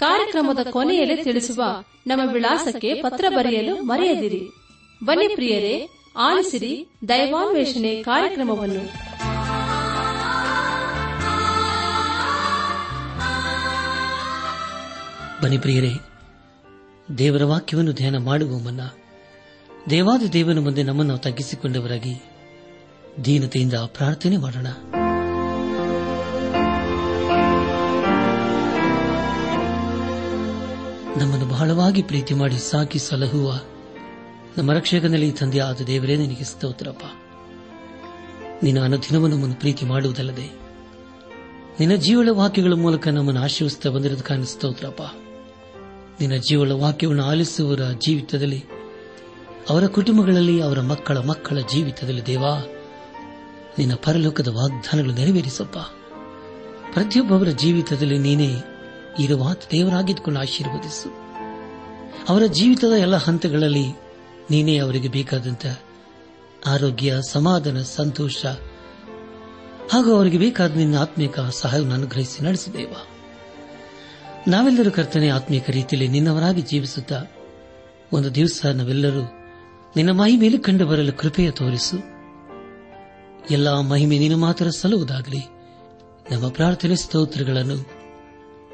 ಕಾರ್ಯಕ್ರಮದ ಕೊನೆಯಲ್ಲಿ ತಿಳಿಸುವ ನಮ್ಮ ವಿಳಾಸಕ್ಕೆ ಪತ್ರ ಬರೆಯಲು ಮರೆಯದಿರಿ. ಬನ್ನಿ ಪ್ರಿಯರೇ, ಆಲಿಸಿರಿ ದೈವಾನ್ವೇಷಣೆ ಕಾರ್ಯಕ್ರಮವನ್ನು. ಬನ್ನಿ ಪ್ರಿಯರೇ, ದೇವರ ವಾಕ್ಯವನ್ನು ಧ್ಯಾನ ಮಾಡುವ ಮುನ್ನ ದೇವಾದ ದೇವನ ಮುಂದೆ ನಮ್ಮನ್ನು ತಗ್ಗಿಸಿಕೊಂಡವರಾಗಿ ದೀನತೆಯಿಂದ ಪ್ರಾರ್ಥನೆ ಮಾಡೋಣ. ನಮ್ಮನ್ನು ಬಹಳವಾಗಿ ಪ್ರೀತಿ ಮಾಡಿ ಸಾಕಿ ಸಲಹುವ ನಮ್ಮ ರಕ್ಷಕನಲ್ಲಿ ತಂದೆ ಆದ ದೇವರೇ, ನಿನಗೆ ಸ್ತೋತ್ರಪ್ಪ. ನಿನ್ನ ಅನುದಿನವನ್ನು ನಮ್ಮನ್ನು ಪ್ರೀತಿ ಮಾಡುವುದಲ್ಲದೆ ನಿನ್ನ ಜೀವಳ ವಾಕ್ಯಗಳ ಮೂಲಕ ನಮ್ಮನ್ನು ಆಶೀರ್ವಿಸುತ್ತಾ ಬಂದಿರೋದಕ್ಕಾಗಿ ಸ್ತೋತ್ರಪ್ಪ. ನಿನ್ನ ಜೀವಳ ವಾಕ್ಯವನ್ನು ಆಲಿಸುವವರ ಜೀವಿತದಲ್ಲಿ, ಅವರ ಕುಟುಂಬಗಳಲ್ಲಿ ಅವರ ಮಕ್ಕಳ ಮಕ್ಕಳ ಜೀವಿತದಲ್ಲಿ ದೇವಾ, ನಿನ್ನ ಪರಲೋಕದ ವಾಗ್ದಾನಗಳು ನೆರವೇರಿಸಪ್ಪ. ಪ್ರತಿಯೊಬ್ಬರ ಜೀವಿತದಲ್ಲಿ ನೀನೇ ಇರುವಾತ ದೇವರಾಗಿದ್ದುಕೊಂಡು ಆಶೀರ್ವದಿಸು. ಅವರ ಜೀವಿತದ ಎಲ್ಲ ಹಂತಗಳಲ್ಲಿ ನೀನೇ ಅವರಿಗೆ ಬೇಕಾದಂತ ಆರೋಗ್ಯ, ಸಮಾಧಾನ, ಸಂತೋಷ ಹಾಗೂ ಅವರಿಗೆ ಬೇಕಾದ ನಿನ್ನ ಆತ್ಮಿಕ ಸಹಾಯವನ್ನು ಅನುಗ್ರಹಿಸಿ ನಡೆಸಿದೇವ ನಾವೆಲ್ಲರೂ ಕರ್ತನೆ ಆತ್ಮೀಕ ರೀತಿಯಲ್ಲಿ ನಿನ್ನವರಾಗಿ ಜೀವಿಸುತ್ತ ಒಂದು ದಿವಸ ನಾವೆಲ್ಲರೂ ನಿನ್ನ ಮಹಿಮೆಯಲ್ಲಿ ಕಂಡು ಬರಲು ಕೃಪೆಯ ತೋರಿಸು. ಎಲ್ಲಾ ಮಹಿಮೆ ನೀನು ಮಾತ್ರ ಸಲ್ಲುವುದಾಗಲಿ. ನಮ್ಮ ಪ್ರಾರ್ಥನೆ ಸ್ತೋತ್ರಗಳನ್ನು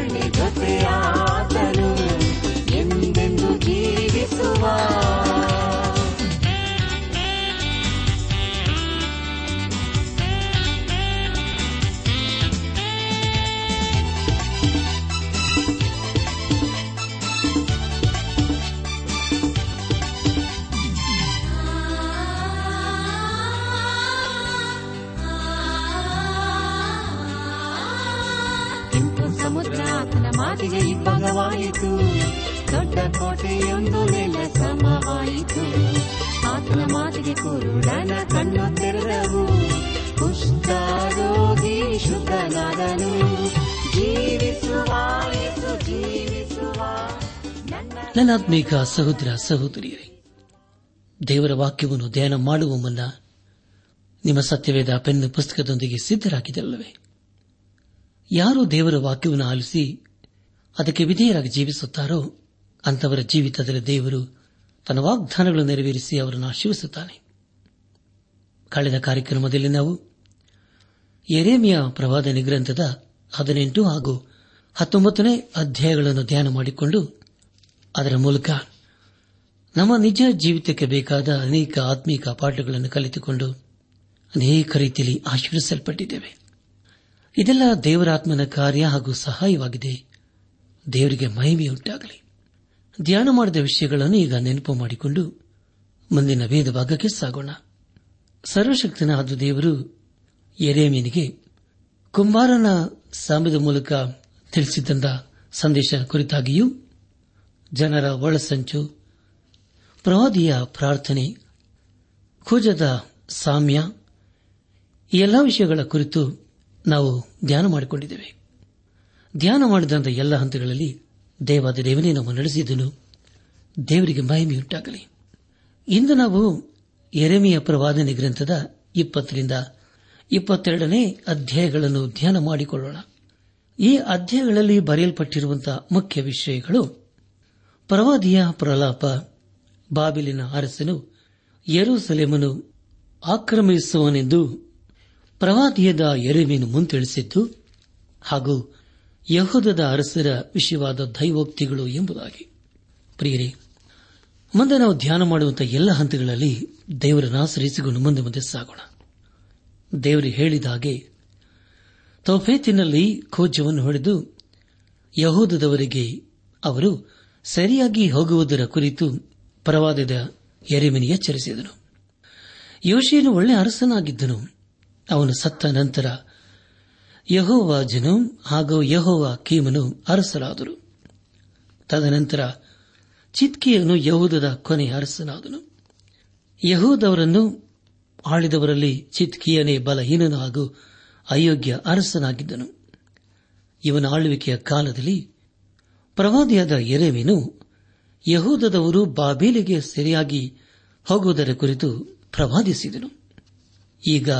ಕಷ್ಟದಲ್ಲಿ ಒಳ್ಳೆ ಜೊತೆ ಆತನು ಎಂದೆಂದು ಜೀವಿಸುವ ಕೋಟೆಯೊಂದು ನೆಲ ಸಮವಾಯಿತು. ಆತನ ಮಾತಿಗೆ ಕುರುಡನ ಕಣ್ಣು ತೆರೆದವು. ಕುಷ್ಠರೋಗಿ ಶುದ್ಧನಾದನು. ನನ್ನಾತ್ಮೀಕ ಸಹೋದರ ಸಹೋದರಿಯರೇ, ದೇವರ ವಾಕ್ಯವನ್ನು ಧ್ಯಾನ ಮಾಡುವ ಮುನ್ನ ನಿಮ್ಮ ಸತ್ಯವೇದ ಪೆನ್ ಪುಸ್ತಕದೊಂದಿಗೆ ಸಿದ್ದರಾಗಿದಲ್ಲವೇ ಯಾರು ದೇವರ ವಾಕ್ಯವನ್ನು ಆಲಿಸಿ ಅದಕ್ಕೆ ವಿಧೇಯರಾಗಿ ಜೀವಿಸುತ್ತಾರೋ? ಅಂತವರ ಜೀವಿತದಲ್ಲಿ ದೇವರು ತನ್ನ ವಾಗ್ದಾನಗಳು ನೆರವೇರಿಸಿ ಅವರನ್ನು ಆಶೀರ್ವಿಸುತ್ತಾನೆ ಕಳೆದ ಕಾರ್ಯಕ್ರಮದಲ್ಲಿ ನಾವು ಎರೇಮಿಯ ಪ್ರವಾದನೆ ಗ್ರಂಥದ ಹದಿನೆಂಟು ಹಾಗೂ ಹತ್ತೊಂಬತ್ತನೇ ಅಧ್ಯಾಯಗಳನ್ನು ಧ್ಯಾನ ಮಾಡಿಕೊಂಡು ಅದರ ಮೂಲಕ ನಮ್ಮ ನಿಜ ಜೀವಿತಕ್ಕೆ ಬೇಕಾದ ಅನೇಕ ಆತ್ಮೀಕ ಪಾಠಗಳನ್ನು ಕಲಿತುಕೊಂಡು ಅನೇಕ ರೀತಿಯಲ್ಲಿ ಆಶೀರ್ವಿಸಲ್ಪಟ್ಟಿದ್ದೇವೆ. ಇದೆಲ್ಲ ದೇವರಾತ್ಮನ ಕಾರ್ಯ ಹಾಗೂ ಸಹಾಯವಾಗಿದೆ. ದೇವರಿಗೆ ಮಹಿಮೆಯುಂಟಾಗಲಿ. ಧ್ಯಾನ ಮಾಡಿದ ವಿಷಯಗಳನ್ನು ಈಗ ನೆನಪು ಮಾಡಿಕೊಂಡು ಮುಂದಿನ ವೇದ ಭಾಗಕ್ಕೆ ಸಾಗೋಣ. ಸರ್ವಶಕ್ತನಾದ ದೇವರು ಎರೇಮೀನಿಗೆ ಕುಂಬಾರನ ಸಾಮ್ಯದ ಮೂಲಕ ತಿಳಿಸಿದ್ದಂತ ಸಂದೇಶ ಕುರಿತಾಗಿಯೂ ಜನರ ಒಳಸಂಚು, ಪ್ರವಾದಿಯ ಪ್ರಾರ್ಥನೆ, ಖುಜದ ಸಾಮ್ಯ, ಎಲ್ಲ ವಿಷಯಗಳ ಕುರಿತು ನಾವು ಧ್ಯಾನ ಮಾಡಿಕೊಂಡಿದ್ದೇವೆ. ಧ್ಯಾನ ಮಾಡಿದಂಥ ಎಲ್ಲ ಹಂತಗಳಲ್ಲಿ ದೇವಾದ ದೇವನೇ ನಾವು ನಡೆಸಿದನು. ದೇವರಿಗೆ ಮಹಿಮೆಯುಂಟಾಗಲಿ. ಇಂದು ನಾವು ಎರೆಮೆಯ ಪ್ರವಾದನೆ ಗ್ರಂಥದ ಇಪ್ಪತ್ತರಿಂದ ಇಪ್ಪತ್ತೆರಡನೇ ಅಧ್ಯಾಯಗಳನ್ನು ಧ್ಯಾನ ಮಾಡಿಕೊಳ್ಳೋಣ. ಈ ಅಧ್ಯಾಯಗಳಲ್ಲಿ ಬರೆಯಲ್ಪಟ್ಟಿರುವಂತಹ ಮುಖ್ಯ ವಿಷಯಗಳು ಪ್ರವಾದಿಯ ಪ್ರಲಾಪ, ಬಾಬಿಲಿನ ಅರಸನು ಯರುಸಲೇಮನು ಆಕ್ರಮಿಸುವನೆಂದು ಪ್ರವಾದಿಯದ ಎರೆಮೆಯನ್ನು ಮುಂತಿಳಿಸಿದ್ದು ಹಾಗೂ ಯಹೂದದ ಅರಸರ ವಿಷಯವಾದ ದೈವೋಕ್ತಿಗಳು ಎಂಬುದಾಗಿ. ಪ್ರಿಯರೇ, ಮುಂದೆ ನಾವು ಧ್ಯಾನ ಮಾಡುವಂತಹ ಎಲ್ಲ ಹಂತಗಳಲ್ಲಿ ದೇವರನ್ನು ಆಶ್ರಯಿಸಿಕೊಂಡು ಮುಂದೆ ಮುಂದೆ ಸಾಗೋಣ. ದೇವರು ಹೇಳಿದ ಹಾಗೆ ತೌಫೇತಿನಲ್ಲಿ ಖೋಜವನ್ನು ಹೊಡೆದು ಯಹೂದದವರಿಗೆ ಅವರು ಸರಿಯಾಗಿ ಹೋಗುವುದರ ಕುರಿತು ಪರವಾದದ ಎರೆಮನಿ ಎಚ್ಚರಿಸಿದನು. ಯೋಶಿಯನು ಒಳ್ಳೆ ಅರಸನಾಗಿದ್ದನು. ಅವನು ಸತ್ತ ನಂತರ ಯಹೋವ ಹಾಗೂ ಯಹೋವ ಕೀಮನು ಅರಸರಾದರು. ತದನಂತರ ಚಿತ್ಕಿಯನು ಯಹೂದದ ಕೊನೆ ಅರಸನಾದನು. ಯಹೂದವರನ್ನು ಆಳಿದವರಲ್ಲಿ ಚಿತ್ಕಿಯನೇ ಬಲಹೀನನು ಹಾಗೂ ಅಯೋಗ್ಯ ಅರಸನಾಗಿದ್ದನು. ಇವನ ಆಳ್ವಿಕೆಯ ಕಾಲದಲ್ಲಿ ಪ್ರವಾದಿಯಾದ ಎರೆಮೀನು ಯಹೂದದವರು ಬಾಬೇಲಿಗೆ ಸರಿಯಾಗಿ ಹೋಗುವುದರ ಕುರಿತು ಪ್ರವಾದಿಸಿದನು. ಈಗ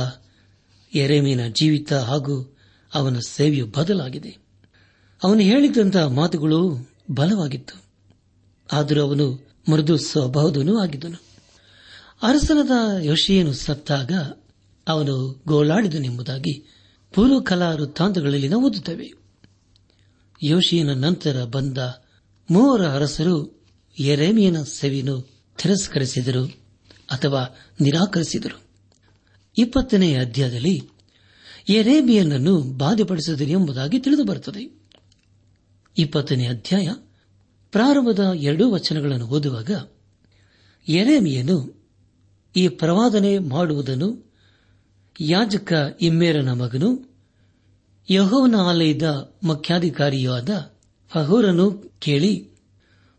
ಎರೆಮೀನ ಜೀವಿತ ಹಾಗೂ ಅವನ ಸೇವೆಯು ಬದಲಾಗಿದೆ. ಅವನು ಹೇಳಿದಂತಹ ಮಾತುಗಳು ಬಲವಾಗಿತ್ತು. ಆದರೂ ಅವನು ಮೃದು ಸ್ವಭಾವದನೂ ಆಗಿದ್ದನು. ಅರಸನದ ಯೋಶಿಯನ್ನು ಸತ್ತಾಗ ಅವನು ಗೋಳಾಡಿದನೆಂಬುದಾಗಿ ಪೂರ್ವಕಲಾ ವೃತ್ತಾಂತಗಳಲ್ಲಿ ನಾವು ಓದುತ್ತೇವೆ. ಯೋಶಿಯನ ನಂತರ ಬಂದ ಮೂವರ ಅರಸರು ಎರೇಮಿಯನ ಸೇವೆಯನ್ನು ತಿರಸ್ಕರಿಸಿದರು ಅಥವಾ ನಿರಾಕರಿಸಿದರು. ಇಪ್ಪತ್ತನೇ ಅಧ್ಯಾಯದಲ್ಲಿ ಎರೇಬಿಯನನ್ನು ಬಾಧೆಪಡಿಸಿದರು ಎಂಬುದಾಗಿ ತಿಳಿದುಬರುತ್ತದೆ. ಇಪ್ಪತ್ತನೇ ಅಧ್ಯಾಯ, ಪ್ರಾರಂಭದ ಎರಡೂ ವಚನಗಳನ್ನು ಓದುವಾಗ ಎರೇಮಿಯನು ಈ ಪ್ರವಾದನೆ ಮಾಡುವುದನ್ನು ಯಾಜಕ ಇಮ್ಮೇರನ ಮಗನು, ಯಹೋವನ ಆಲಯದ ಮುಖ್ಯಾಧಿಕಾರಿಯಾದ ಫಹೂರನು ಕೇಳಿ,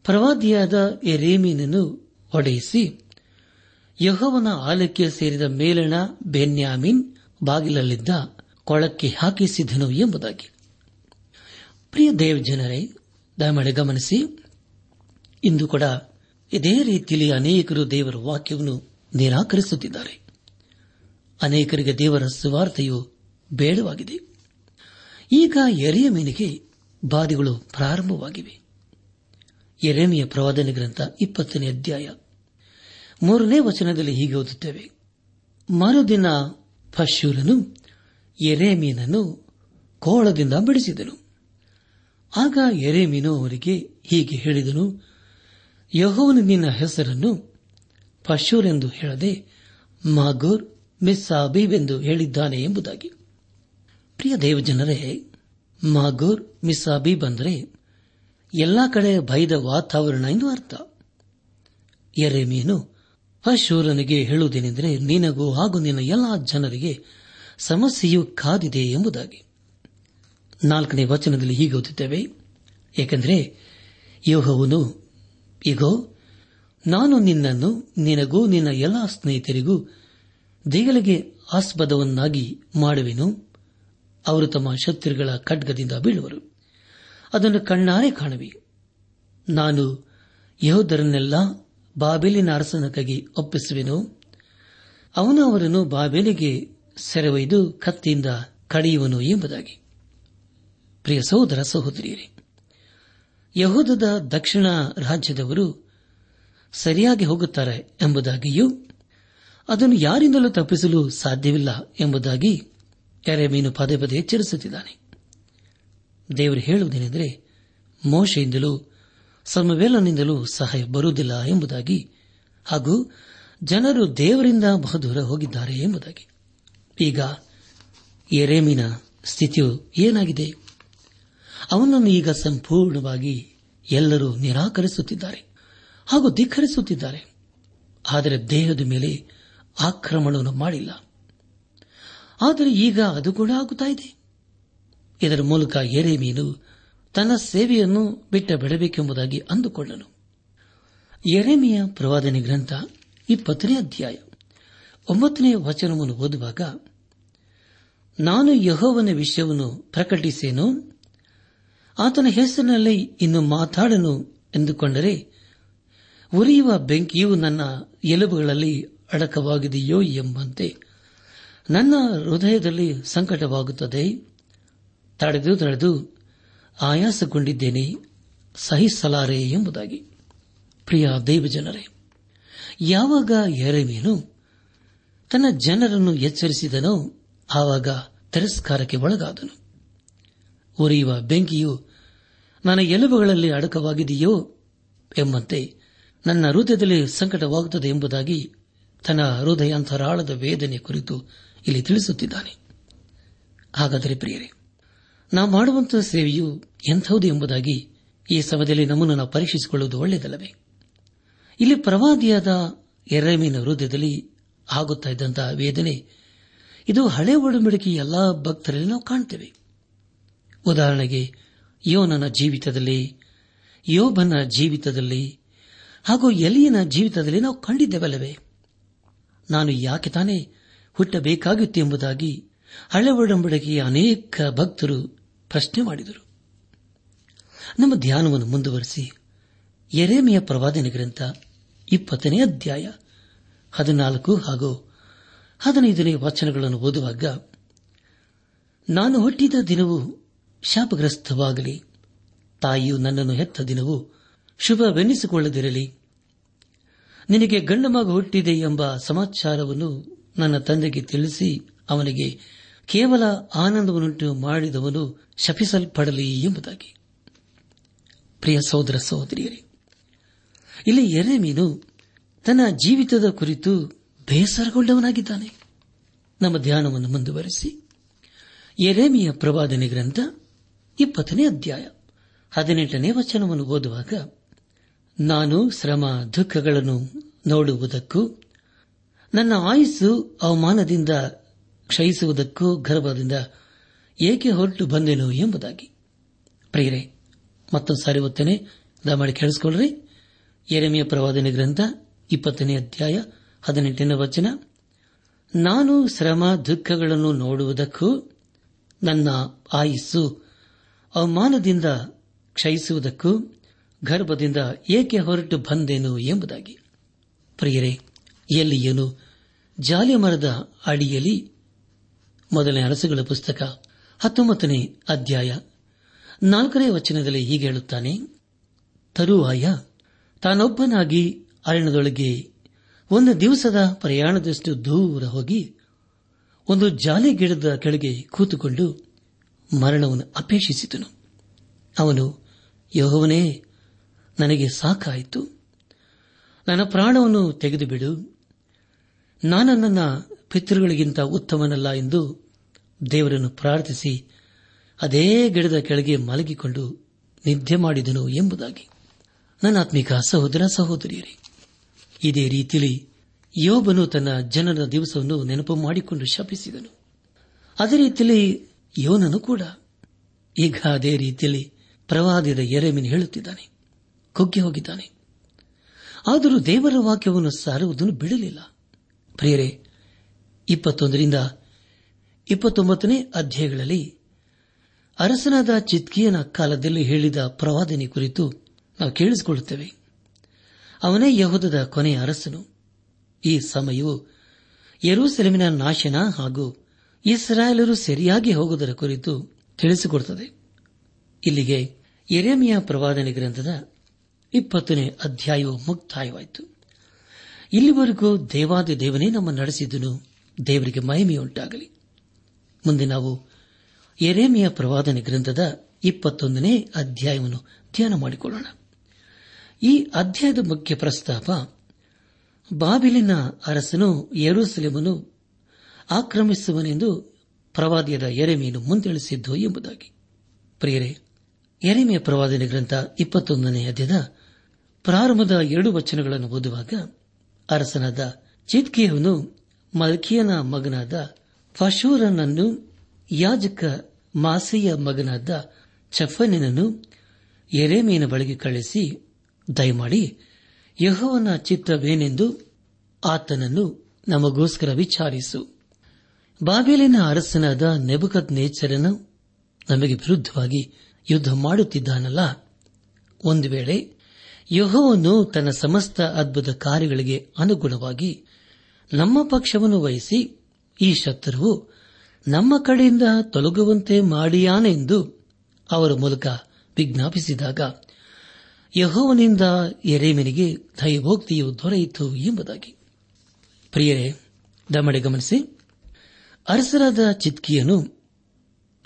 ಪ್ರವಾದಿಯಾದ ಎರೇಮಿಯನನ್ನು ಒಡೆಯಿಸಿ, ಯಹೋವನ ಆಲಯಕ್ಕೆ ಸೇರಿದ ಮೇಲಣ ಬೆನ್ಯಾಮಿನ್ ಬಾಗಿಲಲ್ಲಿದ್ದ ಕೊಳಕ್ಕೆ ಹಾಕಿಸಿದನು ಎಂಬುದಾಗಿ. ಪ್ರಿಯ ದೇವ್ ಜನರೇ, ದಯಮಾಡಿ ಗಮನಿಸಿ. ಇಂದು ಕೂಡ ಇದೇ ರೀತಿಯಲ್ಲಿ ಅನೇಕರು ದೇವರ ವಾಕ್ಯವನ್ನು ನಿರಾಕರಿಸುತ್ತಿದ್ದಾರೆ. ಅನೇಕರಿಗೆ ದೇವರ ಸುವಾರ್ತೆಯು ಬೇಡವಾಗಿದೆ. ಈಗ ಎರೆಯಮೀನಿಗೆ ಬಾಧೆಗಳು ಪ್ರಾರಂಭವಾಗಿವೆ. ಎರೆಮಿಯ ಪ್ರವಾದನೆ ಗ್ರಂಥ ಇಪ್ಪತ್ತನೇ ಅಧ್ಯಾಯ. ಮೂರನೇ ವಚನದಲ್ಲಿ ಹೀಗೆ ಓದುತ್ತೇವೆ. ಮರುದಿನ ಫಶೂರನು ಎರೆಮೀನನ್ನು ಕೋಳದಿಂದ ಬಿಡಿಸಿದನು. ಆಗ ಎರೆಮೀನು ಅವರಿಗೆ ಹೀಗೆ ಹೇಳಿದನು, ಯಹೋವನು ನಿನ್ನ ಹೆಸರನ್ನು ಪಶೂರ್ ಎಂದು ಹೇಳದೆ ಮಾಗೂರ್, ಮಿಸ್ಸಾಬೀಬ್ ಎಂದು ಹೇಳಿದ್ದಾನೆ ಎಂಬುದಾಗಿ. ಪ್ರಿಯ ದೇವಜನರೇ, ಮಾಗೂರ್, ಮಿಸ್ಸಾಬೀಬ್ ಅಂದರೆ ಎಲ್ಲಾ ಕಡೆ ಭಯದ ವಾತಾವರಣ ಎಂದು ಅರ್ಥ. ಎರೆಮೀನು ಪಶೂರನಿಗೆ ಹೇಳುವುದೇನೆಂದರೆ, ನಿನಗೂ ಹಾಗೂ ನಿನ್ನ ಎಲ್ಲಾ ಜನರಿಗೆ ಸಮಸ್ಯೆಯು ಕಾದಿದೆ ಎಂಬುದಾಗಿ. ನಾಲ್ಕನೇ ವಚನದಲ್ಲಿ ಹೀಗೆ ಓದುತ್ತೇವೆ, ಏಕೆಂದರೆ ಯೋಹವನು ಈಗೋ ನಾನು ನಿನ್ನನ್ನು, ನಿನಗೂ ನಿನ್ನ ಎಲ್ಲಾ ಸ್ನೇಹಿತರಿಗೂ ದೇಗಲಿಗೆ ಆಸ್ಪದವನ್ನಾಗಿ ಮಾಡುವೆನು. ಅವರು ತಮ್ಮ ಶತ್ರುಗಳ ಖಡ್ಗದಿಂದ ಬೀಳುವರು. ಅದನ್ನು ಕಣ್ಣಾರೆ ಕಾಣುವೆ. ನಾನು ಯಹೋದರನ್ನೆಲ್ಲ ಬಾಬೇಲಿನ ಅರಸನ ಕೈಗೆ ಒಪ್ಪಿಸುವೆನು. ಅವನು ಅವರನ್ನು ಬಾಬೇಲಿಗೆ ಸೆರೆವೈದು ಕತ್ತಿಯಿಂದ ಕಡಿಯುವನು ಎಂಬುದಾಗಿ. ಪ್ರಿಯ ಸಹೋದರ ಸಹೋದರಿಯರೇ, ಯಹೂದದ ದಕ್ಷಿಣ ರಾಜ್ಯದವರು ಸರಿಯಾಗಿ ಹೋಗುತ್ತಾರೆ ಎಂಬುದಾಗಿಯೂ, ಅದನ್ನು ಯಾರಿಂದಲೂ ತಪ್ಪಿಸಲು ಸಾಧ್ಯವಿಲ್ಲ ಎಂಬುದಾಗಿ ಎರೆಮೀನು ಪದೇ ಪದೇ ಎಚ್ಚರಿಸುತ್ತಿದ್ದಾನೆ. ದೇವರು ಹೇಳುವುದೇನೆಂದರೆ, ಮೋಶೆಯಿಂದಲೂ ಸಮವೇಲನಿಂದಲೂ ಸಹಾಯ ಬರುವುದಿಲ್ಲ ಎಂಬುದಾಗಿ ಹಾಗೂ ಜನರು ದೇವರಿಂದ ಬಹುದೂರ ಹೋಗಿದ್ದಾರೆ ಎಂಬುದಾಗಿ. ಈಗ ಎರೇಮಿನ ಸ್ಥಿತಿಯು ಏನಾಗಿದೆ? ಅವನನ್ನು ಈಗ ಸಂಪೂರ್ಣವಾಗಿ ಎಲ್ಲರೂ ನಿರಾಕರಿಸುತ್ತಿದ್ದಾರೆ ಹಾಗೂ ಧಿಕ್ಕರಿಸುತ್ತಿದ್ದಾರೆ. ಆದರೆ ದೇಹದ ಮೇಲೆ ಆಕ್ರಮಣವನ್ನು ಮಾಡಿಲ್ಲ. ಆದರೆ ಈಗ ಅದು ಕೂಡ ಆಗುತ್ತಾ ಇದೆ. ಇದರ ಮೂಲಕ ಎರೆಮೀನು ತನ್ನ ಸೇವೆಯನ್ನು ಬಿಟ್ಟ ಬಿಡಬೇಕೆಂಬುದಾಗಿ ಅಂದುಕೊಂಡನು. ಎರೆಮಿಯ ಪ್ರವಾದನೆ ಗ್ರಂಥ ಇಪ್ಪತ್ತನೇ ಅಧ್ಯಾಯ. ಒಂಬತ್ತನೇ ವಚನವನ್ನು ಓದುವಾಗ, ನಾನು ಯಹೋವನ ವಿಷಯವನ್ನು ಪ್ರಕಟಿಸೇನು? ಆತನ ಹೆಸರಿನಲ್ಲಿ ಇನ್ನು ಮಾತಾಡನು ಎಂದುಕೊಂಡರೆ, ಉರಿಯುವ ಬೆಂಕಿಯು ನನ್ನ ಎಲುಬುಗಳಲ್ಲಿ ಅಡಕವಾಗಿದೆಯೋ ಎಂಬಂತೆ ನನ್ನ ಹೃದಯದಲ್ಲಿ ಸಂಕಟವಾಗುತ್ತದೆ. ತಡೆದು ತಡೆದು ಆಯಾಸಗೊಂಡಿದ್ದೇನೆ, ಸಹಿಸಲಾರೆ ಎಂಬುದಾಗಿ. ಪ್ರಿಯ ದೈವಜನರೇ, ಯಾವಾಗ ಎರೆಮೀನು ತನ್ನ ಜನರನ್ನು ಎಚ್ಚರಿಸಿದನೋ. ಆವಾಗ ತಿರಸ್ಕಾರಕ್ಕೆ ಒಳಗಾದನು. ಉರಿಯುವ ಬೆಂಕಿಯು ನನ್ನ ಎಲುಬುಗಳಲ್ಲಿ ಅಡಕವಾಗಿದೆಯೋ? ಎಂಬಂತೆ, ನನ್ನ ಹೃದಯದಲ್ಲಿ ಸಂಕಟವಾಗುತ್ತದೆ ಎಂಬುದಾಗಿ ತನ್ನ ಹೃದಯಾಂತರಾಳದ ವೇದನೆ ಕುರಿತು ಇಲ್ಲಿ ತಿಳಿಸುತ್ತಿದ್ದಾನೆ. ಹಾಗಾದರೆ ಪ್ರಿಯರೇ, ನಾವು ಮಾಡುವಂತಹ ಸೇವೆಯು ಎಂಥವುದು ಎಂಬುದಾಗಿ ಈ ಸಮಯದಲ್ಲಿ ನಮ್ಮನ್ನು ನಾವು ಪರೀಕ್ಷಿಸಿಕೊಳ್ಳುವುದು ಒಳ್ಳೆಯದಲ್ಲವೇ? ಇಲ್ಲಿ ಪ್ರವಾದಿಯಾದ ಎರೆಮೀನ ಹೃದಯದಲ್ಲಿ ಆಗುತ್ತಾ ಇದ್ದಂತಹ ವೇದನೆ. ಇದು ಹಳೆ ಒಡಂಬಡಿಕೆ ಎಲ್ಲಾ ಭಕ್ತರಲ್ಲಿ ನಾವು ಕಾಣ್ತೇವೆ. ಉದಾಹರಣೆಗೆ, ಯೋನನ ಜೀವಿತದಲ್ಲಿ, ಯೋಬನ ಜೀವಿತದಲ್ಲಿ, ಹಾಗೂ ಎಲಿಯನ ಜೀವಿತದಲ್ಲಿ ನಾವು ಕಂಡಿದ್ದೇವಲ್ಲವೇ? ನಾನು ಯಾಕೆ ತಾನೇ ಹುಟ್ಟಬೇಕಾಗಿತ್ತು ಎಂಬುದಾಗಿ ಹಳೆ ಒಡಂಬಡಿಕೆಯ ಅನೇಕ ಭಕ್ತರು ಪ್ರಶ್ನೆ ಮಾಡಿದರು. ನಮ್ಮ ಧ್ಯಾನವನ್ನು ಮುಂದುವರೆಸಿ ಎರೆಮೆಯ ಪ್ರವಾದನೆ ಗ್ರಂಥ ಇಪ್ಪತ್ತನೇ ಅಧ್ಯಾಯ ಹದಿನಾಲ್ಕು ಹಾಗೂ ಹದಿನೈದನೇ ವಚನಗಳನ್ನು ಓದುವಾಗ, ನಾನು ಹುಟ್ಟಿದ ದಿನವು ಶಾಪಗ್ರಸ್ತವಾಗಲಿ. ತಾಯಿಯು ನನ್ನನ್ನು ಹೆತ್ತ ದಿನವು ಶುಭವೆನ್ನಿಸಿಕೊಳ್ಳದಿರಲಿ. ನಿನಗೆ ಗಂಡ ಮಗ ಹುಟ್ಟಿದೆ ಎಂಬ ಸಮಾಚಾರವನ್ನು ನನ್ನ ತಂದೆಗೆ ತಿಳಿಸಿ ಅವನಿಗೆ ಕೇವಲ ಆನಂದವನ್ನುಂಟು ಮಾಡಿದವನು ಶಪಿಸಲ್ಪಡಲಿ ಎಂಬುದಾಗಿ. ಪ್ರಿಯ ಸಹೋದರ ಸಹೋದರಿಯರೇ, ಇಲ್ಲಿ ಎರೆಮೀನು ತನ್ನ ಜೀವಿತದ ಕುರಿತು ಬೇಸರಗೊಂಡವನಾಗಿದ್ದಾನೆ ನಮ್ಮ ಧ್ಯಾನವನ್ನು ಮುಂದುವರೆಸಿ. ಎರೇಮಿಯ ಪ್ರವಾದನೆ ಗ್ರಂಥ, ಇಪ್ಪತ್ತನೇ ಅಧ್ಯಾಯ, ಹದಿನೆಂಟನೇ ವಚನವನ್ನು ಓದುವಾಗ, ನಾನು ಶ್ರಮ ದುಃಖಗಳನ್ನು ನೋಡುವುದಕ್ಕೂ, ನನ್ನ ಆಯಸ್ಸು ಅವಮಾನದಿಂದ ಕ್ಷಯಿಸುವುದಕ್ಕೂ ಗರ್ಭದಿಂದ ಏಕೆ ಹೊರಟು ಬಂದೆನು ಎಂಬುದಾಗಿ. ಪ್ರಿಯರೇ ಮತ್ತೊಂದು ಸಾರಿ ಓದ್ತೇನೆ ದಯಮಾಡಿ ಕೇಳಿಸಿಕೊಳ್ಳ್ರಿ. ಎರೆಮೆಯ ಪ್ರವಾದನೆ ಗ್ರಂಥ ಇಪ್ಪತ್ತನೇ ಅಧ್ಯಾಯ ಹದಿನೆಂಟನೇ ವಚನ. ನಾನು ಶ್ರಮ ದುಃಖಗಳನ್ನು ನೋಡುವುದಕ್ಕೂ ನನ್ನ ಆಯುಸ್ಸು ಅವಮಾನದಿಂದ ಕ್ಷಯಿಸುವುದಕ್ಕೂ ಗರ್ಭದಿಂದ ಏಕೆ ಹೊರಟು ಬಂದೇನು ಎಂಬುದಾಗಿ. ಪ್ರಿಯರೇ ಎಲ್ಲಿ ಏನು ಜಾಲಿ ಮರದ ಅಡಿಯಲ್ಲಿ? ಮೊದಲನೇ ಅರಸುಗಳ ಪುಸ್ತಕ, ಹತ್ತೊಂಬತ್ತನೇ ಅಧ್ಯಾಯ. ನಾಲ್ಕನೇ ವಚನದಲ್ಲಿ ಹೀಗೆ ಹೇಳುತ್ತಾನೆ, ತರುವಾಯ ತಾನೊಬ್ಬನಾಗಿ ಅರಣ್ಯದೊಳಗೆ ಒಂದು ದಿವಸದ ಪ್ರಯಾಣದಷ್ಟು ದೂರ ಹೋಗಿ ಒಂದು ಜಾಲಿ ಗಿಡದ ಕೆಳಗೆ ಕೂತುಕೊಂಡು ಮರಣವನ್ನು ಅಪೇಕ್ಷಿಸಿದನು. ಅವನು, ಯಹೋವನೇ, ನನಗೆ ಸಾಕಾಯಿತು. ನನ್ನ ಪ್ರಾಣವನ್ನು ತೆಗೆದುಬಿಡು. ನಾನು ನನ್ನ ಪಿತೃಗಳಿಗಿಂತ ಉತ್ತಮನಲ್ಲ ಎಂದು ದೇವರನ್ನು ಪ್ರಾರ್ಥಿಸಿ, ಅದೇ ಗಿಡದ ಕೆಳಗೆ ಮಲಗಿಕೊಂಡು ನಿದ್ದೆ ಮಾಡಿದನು ಎಂಬುದಾಗಿ. ನನ್ನ ಆತ್ಮಿಕ ಸಹೋದರ ಸಹೋದರಿಯರೇ ಇದೇ ರೀತಿಯಲ್ಲಿ ಯೋಬನು ತನ್ನ ಜನನ ದಿವಸವನ್ನು ನೆನಪು ಮಾಡಿಕೊಂಡು ಶಪಿಸಿದನು. ಅದೇ ರೀತಿಯಲ್ಲಿ ಯೋನನು ಕೂಡ ಈಗ ಅದೇ ರೀತಿಯಲ್ಲಿ ಪ್ರವಾದಿದ ಎರೆಮಿನ್ ಹೇಳುತ್ತಿದ್ದಾನೆ. ಕುಗ್ಗಿ ಹೋಗಿದ್ದಾನೆ. ಆದರೂ ದೇವರ ವಾಕ್ಯವನ್ನು ಸಾರುವುದನ್ನು ಬಿಡಲಿಲ್ಲ. ಪ್ರಿಯರೇ, ಇಪ್ಪತ್ತೊಂದರಿಂದ ಇಪ್ಪತ್ತೊಂಬತ್ತನೇ ಅಧ್ಯಾಯಗಳಲ್ಲಿ ಅರಸನಾದ ಚಿತ್ಕಿಯನ ಕಾಲದಲ್ಲಿ ಹೇಳಿದ ಪ್ರವಾದನೆ ಕುರಿತು ನಾವು ಕೇಳಿಸಿಕೊಳ್ಳುತ್ತೇವೆ. ಅವನೇ ಯಹೋದದ ಕೊನೆಯ ಅರಸನು. ಈ ಸಮಯವು ಯರೂಸೆಲೆಮಿನ ನಾಶನ ಹಾಗೂ ಇಸ್ರಾಯೇಲರು ಸರಿಯಾಗಿ ಹೋಗುವುದರ ಕುರಿತು ತಿಳಿಸಿಕೊಡುತ್ತದೆ. ಇಲ್ಲಿಗೆ ಎರೆಮಿಯ ಪ್ರವಾದನೆ ಗ್ರಂಥದ ಇಪ್ಪತ್ತನೇ ಅಧ್ಯಾಯವು ಮುಕ್ತಾಯವಾಯಿತು. ಇಲ್ಲಿವರೆಗೂ ದೇವಾದಿ ದೇವನೇ ನಮ್ಮ ನಡೆಸಿದ್ದನು ದೇವರಿಗೆ ಮಹಿಮೆಯುಂಟಾಗಲಿ. ಮುಂದೆ ನಾವು ಎರೇಮಿಯ ಪ್ರವಾದನೆ ಗ್ರಂಥದ ಇಪ್ಪತ್ತೊಂದನೇ ಅಧ್ಯಾಯವನ್ನು ಧ್ಯಾನ ಮಾಡಿಕೊಳ್ಳೋಣ. ಈ ಅಧ್ಯಾಯದ ಮುಖ್ಯ ಪ್ರಸ್ತಾಪ, ಬಾಬಿಲಿನ ಅರಸನು ಯರೂಸಲೇಮನ್ನು ಆಕ್ರಮಿಸುವನೆಂದು ಪ್ರವಾದಿಯದ ಎರೆಮೆಯನ್ನು ಮುಂತಿಳಿಸಿದ್ದು ಎಂಬುದಾಗಿ. ಪ್ರಿಯರೇ ಎರೆಮೆಯ ಪ್ರವಾದನೆ ಗ್ರಂಥ ಇಪ್ಪತ್ತೊಂದನೇ ಅಧ್ಯದ ಪ್ರಾರಂಭದ ಎರಡು ವಚನಗಳನ್ನು ಓದುವಾಗ ಅರಸನಾದ ಚಿತ್ಕಿಯವನು ಮಲ್ಕಿಯನ ಮಗನಾದ ಫಶೂರನನ್ನು, ಯಾಜಕ ಮಾಸೆಯ ಮಗನಾದ ಚಫನಿನನ್ನು ಎರೆಮೀನ ಬಳಿಗೆ ಕಳಿಸಿ ದಯಮಾಡಿ ಯಹೋವನ ಚಿತ್ತವೇನೆಂದು ಆತನನ್ನು ನಮಗೋಸ್ಕರ ವಿಚಾರಿಸು. ಬಾಬೇಲಿನ ಅರಸನಾದ ನೆಬಕತ್ ನೇಚರನು ನಮಗೆ ವಿರುದ್ಧವಾಗಿ ಯುದ್ಧ ಮಾಡುತ್ತಿದ್ದಾನಲ್ಲ? ಒಂದು ವೇಳೆ ಯಹೋವನ್ನು ತನ್ನ ಸಮಸ್ತ ಅದ್ಭುತ ಕಾರ್ಯಗಳಿಗೆ ಅನುಗುಣವಾಗಿ ನಮ್ಮ ಪಕ್ಷವನ್ನು ವಹಿಸಿ ಈ ಶತ್ರುವು ನಮ್ಮ ಕಡೆಯಿಂದ ತೊಲಗುವಂತೆ ಮಾಡಿಯಾನೆಂದು ಅವರ ಮೂಲಕ ವಿಜ್ಞಾಪಿಸಿದಾಗ ಯಹೋವನಿಂದ ಎರೇಮಿನಿಗೆ ದೈವೋಕ್ತಿಯು ದೊರೆಯಿತು ಎಂಬುದಾಗಿ. ಪ್ರಿಯರೇ, ದಮಡೆ ಗಮನಿಸಿ. ಅರಸರಾದ ಚಿತ್ಕಿಯನು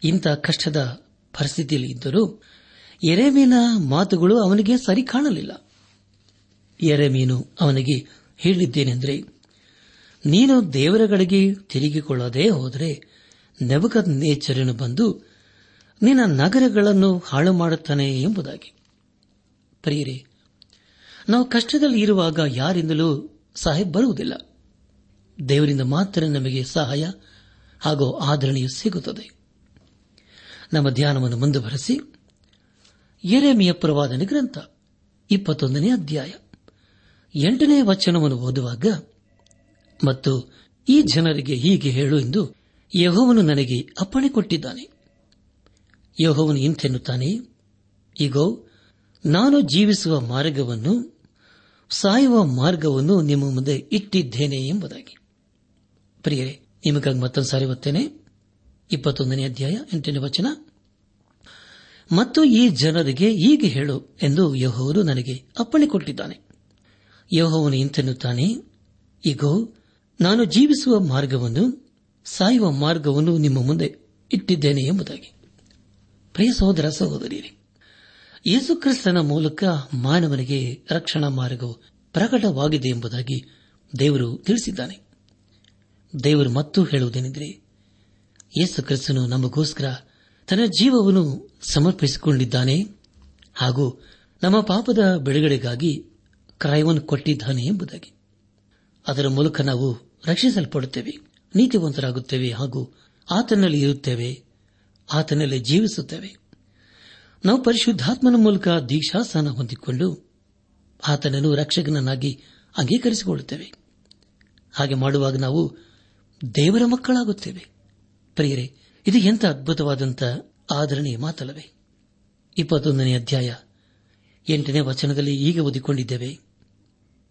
ಇಂಥ ಕಷ್ಟದ ಪರಿಸ್ಥಿತಿಯಲ್ಲಿ ಇದ್ದರೂ ಎರೆಮೀನ ಮಾತುಗಳು ಅವನಿಗೆ ಸರಿ ಕಾಣಲಿಲ್ಲ. ಎರೆಮೀನು ಅವನಿಗೆ ಹೇಳಿದ್ದೇನೆಂದರೆ, ನೀನು ದೇವರಗಳಿಗೆ ತಿರುಗಿಕೊಳ್ಳದೇ ಹೋದರೆ ನೆಬಕದ ನೇಚರನು ಬಂದು ನಿನ್ನ ನಗರಗಳನ್ನು ಹಾಳು ಮಾಡುತ್ತಾನೆ ಎಂಬುದಾಗಿ. ಪ್ರಿಯರೇ ನಾವು ಕಷ್ಟದಲ್ಲಿ ಇರುವಾಗ ಯಾರಿಂದಲೂ ಸಹಾಯ ಬರುವುದಿಲ್ಲ. ದೇವರಿಂದ ಮಾತ್ರ ನಮಗೆ ಸಹಾಯ ಹಾಗೂ ಆಧರಣೆಯು ಸಿಗುತ್ತದೆ. ನಮ್ಮ ಧ್ಯಾನವನ್ನು ಮುಂದುವರೆಸಿ. ಎರೆಮಿಯ ಪ್ರವಾದನ ಗ್ರಂಥ ಇಪ್ಪತ್ತೊಂದನೇ ಅಧ್ಯಾಯ. ಎಂಟನೇ ವಚನವನ್ನು ಓದುವಾಗ, ಮತ್ತು ಈ ಜನರಿಗೆ ಹೀಗೆ ಹೇಳು ಎಂದು ಯಹೋವನು ನನಗೆ ಅಪ್ಪಣೆ ಕೊಟ್ಟಿದ್ದಾನೆ. ಯಹೋವನು ಇಂತೆನ್ನುತ್ತಾನೆ ಈಗೋ ನಾನು ಜೀವಿಸುವ ಮಾರ್ಗವನ್ನು, ಸಾಯುವ ಮಾರ್ಗವನ್ನು ನಿಮ್ಮ ಮುಂದೆ ಇಟ್ಟಿದ್ದೇನೆ ಎಂಬುದಾಗಿ. ಪ್ರಿಯರೇ, ನಿಮಗಾಗಿ ಮತ್ತೊಂದು ಸಾರಿ ಓದ್ತೇನೆ ಇಪ್ಪತ್ತೊಂದನೇ ಅಧ್ಯಾಯ, ಎಂಟನೇ ವಚನ. ಮತ್ತು ಈ ಜನರಿಗೆ ಹೀಗೆ ಹೇಳು ಎಂದು ಯಹೋವನು ನನಗೆ ಅಪ್ಪಣೆ ಕೊಟ್ಟಿದ್ದಾನೆ ಯಹೋವನು ಇಂತೆನ್ನುತ್ತಾನೆ ಈಗೋ ನಾನು ಜೀವಿಸುವ ಮಾರ್ಗವನ್ನು, ಸಾಯುವ ಮಾರ್ಗವನ್ನು ನಿಮ್ಮ ಮುಂದೆ ಇಟ್ಟಿದ್ದೇನೆ ಎಂಬುದಾಗಿ. ಪ್ರಿಯ ಸಹೋದರ ಸಹೋದರಿಯರೇ ಯೇಸುಕ್ರಿಸ್ತನ ಮೂಲಕ ಮಾನವನಿಗೆ ರಕ್ಷಣಾ ಮಾರ್ಗವು ಪ್ರಕಟವಾಗಿದೆ ಎಂಬುದಾಗಿ ದೇವರು ತಿಳಿಸಿದ್ದಾನೆ. ದೇವರು ಮತ್ತೂ ಹೇಳುವುದೇನೆಂದರೆ, ಯೇಸು ಕ್ರಿಸ್ತನು ನಮಗೋಸ್ಕರ ತನ್ನ ಜೀವವನ್ನು ಸಮರ್ಪಿಸಿಕೊಂಡಿದ್ದಾನೆ ಹಾಗೂ ನಮ್ಮ ಪಾಪದ ಬಿಡುಗಡೆಗಾಗಿ ಕ್ರಾಯವನ್ನು ಕೊಟ್ಟಿದ್ದಾನೆ ಎಂಬುದಾಗಿ. ಅದರ ಮೂಲಕ ನಾವು ರಕ್ಷಿಸಲ್ಪಡುತ್ತೇವೆ, ನೀತಿವಂತರಾಗುತ್ತೇವೆ ಹಾಗೂ ಆತನಲ್ಲಿ ಇರುತ್ತೇವೆ, ಆತನಲ್ಲಿ ಜೀವಿಸುತ್ತೇವೆ. ನಾವು ಪರಿಶುದ್ಧಾತ್ಮನ ಮೂಲಕ ದೀಕ್ಷಾಸ್ಥಾನ ಹೊಂದಿಕೊಂಡು ಆತನನ್ನು ರಕ್ಷಕನನ್ನಾಗಿ ಅಂಗೀಕರಿಸಿಕೊಳ್ಳುತ್ತೇವೆ. ಹಾಗೆ ಮಾಡುವಾಗ ನಾವು ದೇವರ ಮಕ್ಕಳಾಗುತ್ತೇವೆ. ಪ್ರಿಯರೇ, ಇದು ಎಂಥ ಅದ್ಭುತವಾದಂಥ ಆದರಣೆಯ ಮಾತಲ್ಲವೇ. ಇಪ್ಪತ್ತೊಂದನೇ ಅಧ್ಯಾಯ ಎಂಟನೇ ವಚನದಲ್ಲಿ ಈಗ ಓದಿಕೊಂಡಿದ್ದೇವೆ.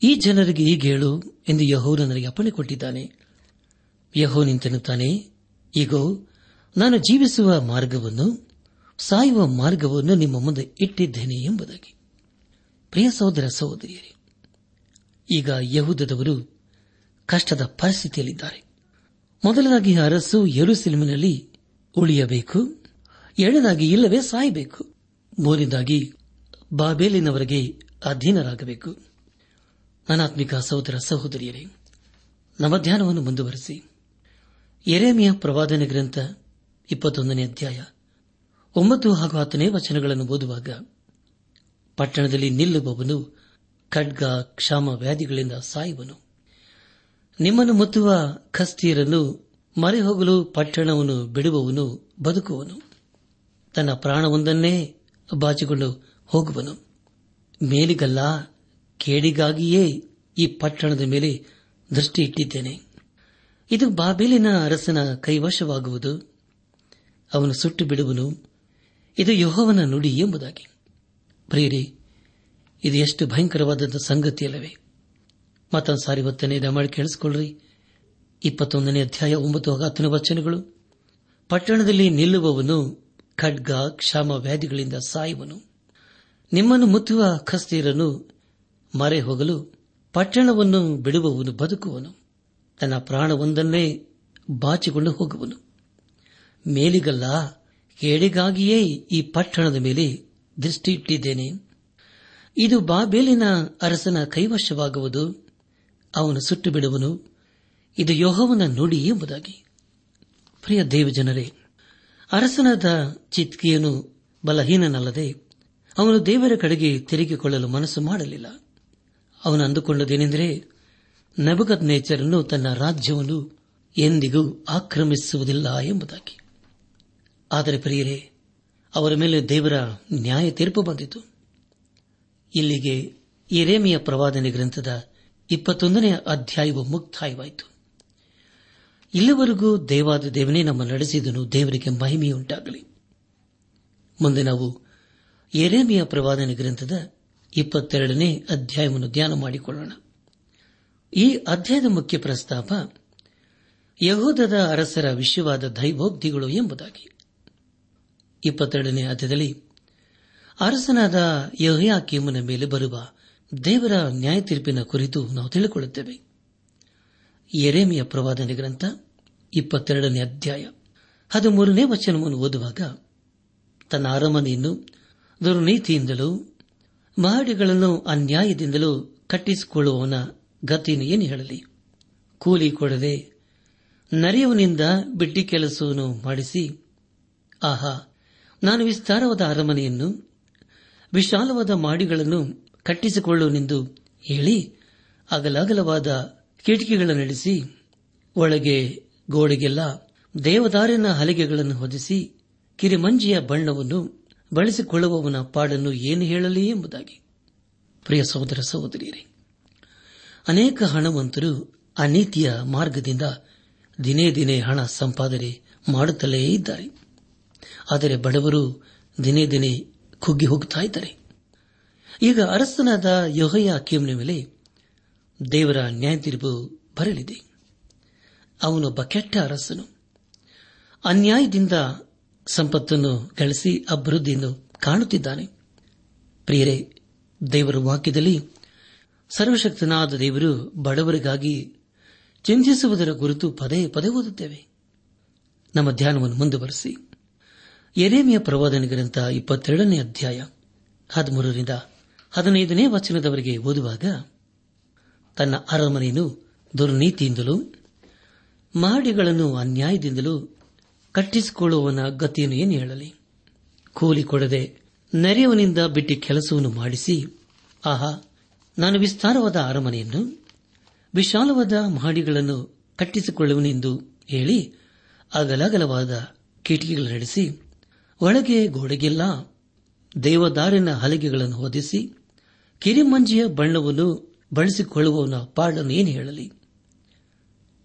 ಈ ಜನರಿಗೆ ಈಗ ಹೇಳು ಎಂದು ಯಹೋನು ನನಗೆ ಅಪ್ಪಣೆ ಕೊಟ್ಟಿದ್ದಾನೆ. ಯಹೋ ನಿಂತೆನ್ನುತ್ತಾನೆ ಈಗೋ ನಾನು ಜೀವಿಸುವ ಮಾರ್ಗವನ್ನು ಸಾಯುವ ಮಾರ್ಗವನ್ನು ನಿಮ್ಮ ಮುಂದೆ ಇಟ್ಟಿದ್ದೇನೆ ಎಂಬುದಾಗಿ. ಪ್ರಿಯ ಸಹೋದರ ಸಹೋದರಿಯರೇ, ಈಗ ಯಹೂದದವರು ಕಷ್ಟದ ಪರಿಸ್ಥಿತಿಯಲ್ಲಿದ್ದಾರೆ. ಮೊದಲನಾಗಿ ಅರಸು ಯರುಸಿಲಿಮಿನಲ್ಲಿ ಉಳಿಯಬೇಕು ಎರಡನಾಗಿ ಇಲ್ಲವೇ ಸಾಯಬೇಕು, ಮೂರನೇದಾಗಿ ಬಾಬೇಲಿನವರಿಗೆ ಅಧೀನರಾಗಬೇಕು. ಅನಾತ್ಮಿಕ ಸಹೋದರ ಸಹೋದರಿಯರೇ ನಮ್ಮ ಧ್ಯಾನವನ್ನು ಮುಂದುವರೆಸಿ. ಎರೆಮಿಯ ಪ್ರವಾದನೆ ಗ್ರಂಥ ಇಪ್ಪತ್ತೊಂದನೇ ಅಧ್ಯಾಯ ಒಂಬತ್ತು ಹಾಗೂ ಹತ್ತನೇ ವಚನಗಳನ್ನು ಓದುವಾಗ ಪಟ್ಟಣದಲ್ಲಿ ನಿಲ್ಲುವವನು ಖಡ್ಗ, ಕ್ಷಾಮ ವ್ಯಾಧಿಗಳಿಂದ ಸಾಯುವನು. ನಿಮ್ಮನ್ನು ಮುತ್ತುವ ಖಸ್ತಿಯರನ್ನು ಮರೆ ಹೋಗಲು ಪಟ್ಟಣವನ್ನು ಬಿಡುವವನು ಬದುಕುವನು. ತನ್ನ ಪ್ರಾಣವೊಂದನ್ನೇ ಬಾಚಿಕೊಂಡು ಹೋಗುವನು. ಮೇಲಿಗಲ್ಲ, ಕೇಡಿಗಾಗಿಯೇ ಈ ಪಟ್ಟಣದ ಮೇಲೆ ದೃಷ್ಟಿ ಇಟ್ಟಿದ್ದೇನೆ ಇದು ಬಾಬೇಲಿನ ಅರಸನ ಕೈವಶವಾಗುವುದು. ಅವನು ಸುಟ್ಟು ಬಿಡುವನು. ಇದು ಯಹೋವನ ನುಡಿ ಎಂಬುದಾಗಿ. ಪ್ರಿಯರಿ, ಇದು ಎಷ್ಟು ಭಯಂಕರವಾದಂಥ ಸಂಗತಿಯಲ್ಲವೇ ಮತ್ತೊಂದು ಸಾರಿ ಒತ್ತನೆ ದಮಾಳಿ ಕೇಳಿಸಿಕೊಳ್ಳ್ರಿ. ಇಪ್ಪತ್ತೊಂದನೇ ಅಧ್ಯಾಯ ಒಂಬತ್ತು ಹತ್ತನೇ ವಚನಗಳು. ಪಟ್ಟಣದಲ್ಲಿ ನಿಲ್ಲುವವನು ಖಡ್ಗ, ಕ್ಷಾಮ ವ್ಯಾಧಿಗಳಿಂದ ಸಾಯುವನು. ನಿಮ್ಮನ್ನು ಮುತ್ತುವ ಖಸ್ತೀರನ್ನು ಮರೆ ಹೋಗಲು ಪಟ್ಟಣವನ್ನು ಬಿಡುವವನು ಬದುಕುವನು. ತನ್ನ ಪ್ರಾಣವೊಂದನ್ನೇ ಬಾಚಿಕೊಂಡು ಹೋಗುವನು. ಮೇಲಿಗಲ್ಲ ಕೇಡಿಗಾಗಿಯೇ ಈ ಪಟ್ಟಣದ ಮೇಲೆ ದೃಷ್ಟಿ ಇಟ್ಟಿದ್ದೇನೆ ಇದು ಬಾಬೇಲಿನ ಅರಸನ ಕೈವಶವಾಗುವುದು. ಅವನು ಸುಟ್ಟು ಬಿಡುವನು ಇದು ಯೋಹವನ ನುಡಿ ಎಂಬುದಾಗಿ. ಪ್ರಿಯ ದೇವಜನರೇ, ಅರಸನಾದ ಚಿತ್ಕಿಯನು ಬಲಹೀನನಲ್ಲದೆ ಅವನು ದೇವರ ಕಡೆಗೆ ತಿರುಗಿಕೊಳ್ಳಲು ಮನಸ್ಸು ಮಾಡಲಿಲ್ಲ. ಅವನು ಅಂದುಕೊಂಡದೇನೆಂದರೆ ನಬಗದ್ ನೇಚರನ್ನು ತನ್ನ ರಾಜ್ಯವನ್ನು ಎಂದಿಗೂ ಆಕ್ರಮಿಸುವುದಿಲ್ಲ ಎಂಬುದಾಗಿ. ಆದರೆ ಪ್ರಿಯರೇ, ಅವರ ಮೇಲೆ ದೇವರ ನ್ಯಾಯ ತೀರ್ಪು ಬಂದಿತು. ಇಲ್ಲಿಗೆ ಎರೇಮಿಯ ಪ್ರವಾದನೆ ಗ್ರಂಥದ ಇಪ್ಪತ್ತೊಂದನೇ ಅಧ್ಯಾಯವು ಮುಕ್ತಾಯವಾಯಿತು. ಇಲ್ಲಿವರೆಗೂ ದೇವಾದ ದೇವನೇ ನಮ್ಮ ನಡೆಸಿದನು, ದೇವರಿಗೆ ಮಹಿಮೆಯುಂಟಾಗಲಿ. ಮುಂದೆ ನಾವು ಎರೇಮಿಯ ಪ್ರವಾದನೆ ಗ್ರಂಥದ ಇಪ್ಪತ್ತೆರಡನೇ ಅಧ್ಯಾಯವನ್ನು ಧ್ಯಾನ ಮಾಡಿಕೊಳ್ಳೋಣ. ಈ ಅಧ್ಯಾಯದ ಮುಖ್ಯ ಪ್ರಸ್ತಾಪ, ಯಹೋದದ ಅರಸರ ವಿಷಯವಾದ ದೈವೋಕ್ತಿಗಳು ಎಂಬುದಾಗಿ. ಇಪ್ಪತ್ತೆರಡನೇ ಅಧ್ಯದಲ್ಲಿ ಅರಸನಾದ ಯಹಯಾಕೀಮನ ಮೇಲೆ ಬರುವ ದೇವರ ನ್ಯಾಯ ತೀರ್ಪಿನ ಕುರಿತು ನಾವು ತಿಳಿಕೊಳ್ಳುತ್ತೇವೆ. ಎರೇಮಿಯ ಪ್ರವಾದನೆ ಗ್ರಂಥ ಇಪ್ಪತ್ತೆರಡನೇ ಅಧ್ಯಾಯ ಹದಿಮೂರನೇ ವಚನವನ್ನು ಓದುವಾಗ, ತನ್ನ ಅರಮನೆಯನ್ನು ದುರ್ನೀತಿಯಿಂದಲೂ ಮಹಡಿಗಳನ್ನು ಅನ್ಯಾಯದಿಂದಲೂ ಕಟ್ಟಿಸಿಕೊಳ್ಳುವವನ ಗತಿಯನ್ನು ಏನು ಹೇಳಲಿ. ಕೂಲಿ ಕೊಡದೆ ನರಿಯವನಿಂದ ಬಿಟ್ಟಿ ಕೆಲಸವನ್ನು ಮಾಡಿಸಿ, ಆಹಾ ನಾನು ವಿಸ್ತಾರವಾದ ಅರಮನೆಯನ್ನು, ವಿಶಾಲವಾದ ಮಾಡಿಗಳನ್ನು ಕಟ್ಟಿಸಿಕೊಳ್ಳುವನೆಂದು ಹೇಳಿ ಅಗಲಗಲವಾದ ಕಿಟಕಿಗಳ ನಡೆಸಿ, ಒಳಗೆ ಗೋಡೆಗೆಲ್ಲ ದೇವದಾರಿನ ಹಲಿಗೆಗಳನ್ನು ಹೊದಿಸಿ, ಕಿರಿಮಂಜಿಯ ಬಣ್ಣವನ್ನು ಬಳಸಿಕೊಳ್ಳುವವನ ಪಾಡನ್ನು ಏನು ಹೇಳಲಿ ಎಂಬುದಾಗಿ. ಪ್ರಿಯ ಸಹೋದರ ಸಹೋದರಿಯರೇ, ಅನೇಕ ಹಣವಂತರು ಅನೀತಿಯ ಮಾರ್ಗದಿಂದ ದಿನೇ ದಿನೇ ಹಣ ಸಂಪಾದನೆ ಮಾಡುತ್ತಲೇ ಇದ್ದಾರೆ. ಆದರೆ ಬಡವರು ದಿನೇ ದಿನೇ ಕುಗ್ಗಿ ಹೋಗುತ್ತಾ ಇದ್ದಾರೆ. ಈಗ ಅರಸನಾದ ಯೋಹಯ್ಯ ಅಕೀಮ್ನ ಮೇಲೆ ದೇವರ ನ್ಯಾಯ ತೀರ್ಪು ಬರಲಿದೆ. ಅವನೊಬ್ಬ ಕೆಟ್ಟ ಅರಸನು. ಅನ್ಯಾಯದಿಂದ ಸಂಪತ್ತನ್ನು ಗಳಿಸಿ ಅಭಿವೃದ್ಧಿಯನ್ನು ಕಾಣುತ್ತಿದ್ದಾನೆ. ಪ್ರಿಯರೇ, ದೇವರ ವಾಕ್ಯದಲ್ಲಿ ಸರ್ವಶಕ್ತನಾದ ದೇವರು ಬಡವರಿಗಾಗಿ ಚಿಂತಿಸುವುದರ ಕುರಿತು ಪದೇ ಪದೇ ಓದುತ್ತೇವೆ. ನಮ್ಮ ಧ್ಯಾನವನ್ನು ಮುಂದುವರೆಸಿ. ಎರೇಮಿಯ ಪ್ರವಾದನ ಗ್ರಂಥ ಇಪ್ಪತ್ತೆರಡನೇ ಅಧ್ಯಾಯ ಹದಿಮೂರರಿಂದ ಹದಿನೈದನೇ ವಚನದವರೆಗೆ ಓದುವಾಗ, ತನ್ನ ಅರಮನೆಯನ್ನು ದುರ್ನೀತಿಯಿಂದಲೂ ಮಹಡಿಗಳನ್ನು ಅನ್ಯಾಯದಿಂದಲೂ ಕಟ್ಟಿಸಿಕೊಳ್ಳುವವನ ಗತಿಯನ್ನು ಏನು ಹೇಳಲಿ? ಕೂಲಿ ಕೊಡದೆ ನೆರೆಯವನಿಂದ ಬಿಟ್ಟಿ ಕೆಲಸವನ್ನು ಮಾಡಿಸಿ, ಆಹಾ, ನಾನು ವಿಸ್ತಾರವಾದ ಅರಮನೆಯನ್ನು, ವಿಶಾಲವಾದ ಮಹಡಿಗಳನ್ನು ಕಟ್ಟಿಸಿಕೊಳ್ಳುವನೆಂದು ಹೇಳಿ ಅಗಲಗಲವಾದ ಕಿಟಕಿಗಳು ನಡೆಸಿ ಒಳಗೆ ಗೋಡೆಗೆಲ್ಲ, ದೇವದಾರಿನ ಹಲಗೆಗಳನ್ನು ಹೊದಿಸಿ, ಕಿರಿಮಂಜಿಯ ಬಣ್ಣವನ್ನು ಬಳಸಿಕೊಳ್ಳುವವನ ಪಾಡನ್ನು ಏನು ಹೇಳಲಿ?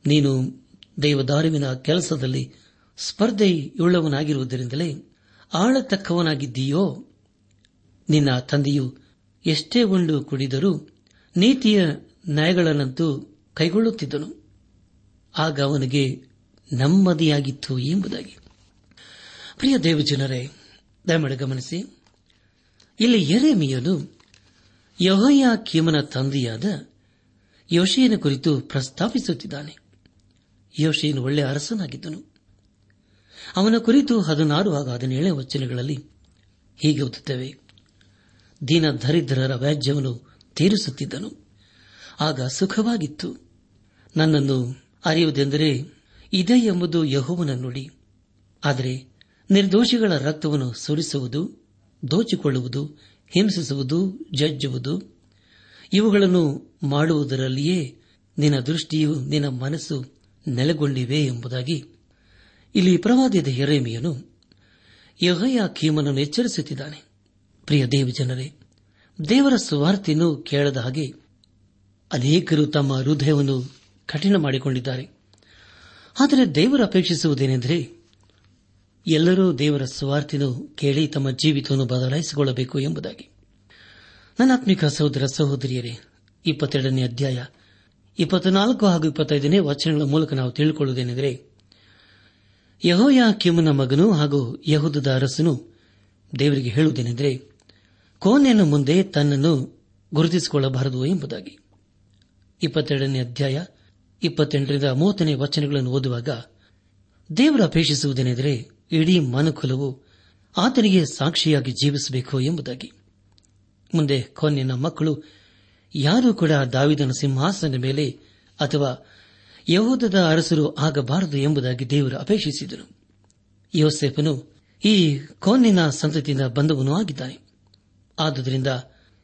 ನೀನು ದೇವದಾರುವಿನ ಕೆಲಸದಲ್ಲಿ ಸ್ಪರ್ಧೆಯುಳ್ಳವನಾಗಿರುವುದರಿಂದಲೇ ಆಳತಕ್ಕವನಾಗಿದ್ದೀಯೋ? ನಿನ್ನ ತಂದೆಯು ಎಷ್ಟೇ ಉಂಡು ಕುಡಿದರೂ ನೀತಿಯ ನ್ಯಾಯಗಳನ್ನಂತೂ ಕೈಗೊಳ್ಳುತ್ತಿದ್ದನು. ಆಗ ಅವನಿಗೆ ನಮ್ಮದಿಯಾಗಿತ್ತು ಎಂಬುದಾಗಿ. ಪ್ರಿಯ ದೇವಜನರೇ, ದಯಮಾಡಿ ಗಮನಿಸಿ. ಇಲ್ಲಿ ಎರೆಮಿಯನು ಯಹಯ ಕೀಮನ ತಂದೆಯಾದ ಯೋಶಿಯನ ಕುರಿತು ಪ್ರಸ್ತಾಪಿಸುತ್ತಿದ್ದಾನೆ. ಯೋಶಿಯನು ಒಳ್ಳೆಯ ಅರಸನಾಗಿದ್ದನು. ಅವನ ಕುರಿತು ಹದಿನಾರು ಹಾಗೂ ಹದಿನೇಳನೇ ವಚನಗಳಲ್ಲಿ ಹೀಗೆ ಓದುತ್ತೇವೆ, ದೀನ ದರಿದ್ರರ ವ್ಯಾಜ್ಯವನ್ನು ತೀರಿಸುತ್ತಿದ್ದನು, ಆಗ ಸುಖವಾಗಿತ್ತು. ನನ್ನನ್ನು ಅರಿಯುವುದೆಂದರೆ ಇದೆ ಎಂಬುದು ಯಹೋವನ ನುಡಿ. ಆದರೆ ನಿರ್ದೋಷಿಗಳ ರಕ್ತವನ್ನು ಸುರಿಸುವುದು, ದೋಚಿಕೊಳ್ಳುವುದು, ಹಿಂಸಿಸುವುದು, ಜಜ್ಜುವುದು, ಇವುಗಳನ್ನು ಮಾಡುವುದರಲ್ಲಿಯೇ ನಿನ್ನ ದೃಷ್ಟಿಯು ನಿನ್ನ ಮನಸ್ಸು ನೆಲೆಗೊಂಡಿವೆ ಎಂಬುದಾಗಿ ಇಲ್ಲಿ ಪ್ರವಾದಿದ ಎರೇಮಿಯನು ಯಹಯ ಕೀಮನನ್ನು ಎಚ್ಚರಿಸುತ್ತಿದ್ದಾನೆ. ಪ್ರಿಯ ದೇವಜನರೇ, ದೇವರ ಸುವಾರ್ತೆಯನ್ನು ಕೇಳದ ಹಾಗೆ ಅನೇಕರು ತಮ್ಮ ಹೃದಯವನ್ನು ಕಠಿಣ ಮಾಡಿಕೊಂಡಿದ್ದಾರೆ. ಆದರೆ ದೇವರು ಅಪೇಕ್ಷಿಸುವುದೇನೆಂದರೆ ಎಲ್ಲರೂ ದೇವರ ಸ್ವಾರ್ಥಿನ ಕೇಳಿ ತಮ್ಮ ಜೀವಿತವನ್ನು ಬದಲಾಯಿಸಿಕೊಳ್ಳಬೇಕು ಎಂಬುದಾಗಿ. ನನ್ನಾತ್ಮಿಕ ಸಹೋದರ ಸಹೋದರಿಯರೇ, ಇಪ್ಪತ್ತೆರಡನೇ ಅಧ್ಯಾಯ, ಇಪ್ಪತ್ನಾಲ್ಕು ಹಾಗೂ ಇಪ್ಪತ್ತೈದನೇ ವಚನಗಳ ಮೂಲಕ ನಾವು ತಿಳಿಕೊಳ್ಳುವುದೇನೆಂದರೆ ಯಹೋಯ ಕಿಮನ ಮಗನು ಹಾಗೂ ಯಹುದದ ಅರಸನು ದೇವರಿಗೆ ಹೇಳುವುದೇನೆಂದರೆ ಕೋನೆಯನ್ನು ಮುಂದೆ ತನ್ನನ್ನು ಗುರುತಿಸಿಕೊಳ್ಳಬಾರದು ಎಂಬುದಾಗಿ. ಇಪ್ಪತ್ತೆರಡನೇ ಅಧ್ಯಾಯ, ಇಪ್ಪತ್ತೆಂಟರಿಂದ ಮೂವತ್ತನೇ ವಚನಗಳನ್ನು ಓದುವಾಗ, ದೇವರು ಅಪೇಕ್ಷಿಸುವುದೇನೆಂದರೆ ಇಡೀ ಮನುಕುಲವು ಆತನಿಗೆ ಸಾಕ್ಷಿಯಾಗಿ ಜೀವಿಸಬೇಕು ಎಂಬುದಾಗಿ. ಮುಂದೆ ಕೊನ್ನಿನ ಮಕ್ಕಳು ಯಾರೂ ಕೂಡ ದಾವಿದನ ಸಿಂಹಾಸನ ಮೇಲೆ ಅಥವಾ ಯಹೂದದ ಅರಸರು ಆಗಬಾರದು ಎಂಬುದಾಗಿ ದೇವರು ಅಪೇಕ್ಷಿಸಿದರು ಯೋಸೆಫನು ಈ ಕೋನ್ನಿನ ಸಂತತಿಯಿಂದ ಬಂದವನು ಆಗಿದ್ದಾನೆ. ಆದುದರಿಂದ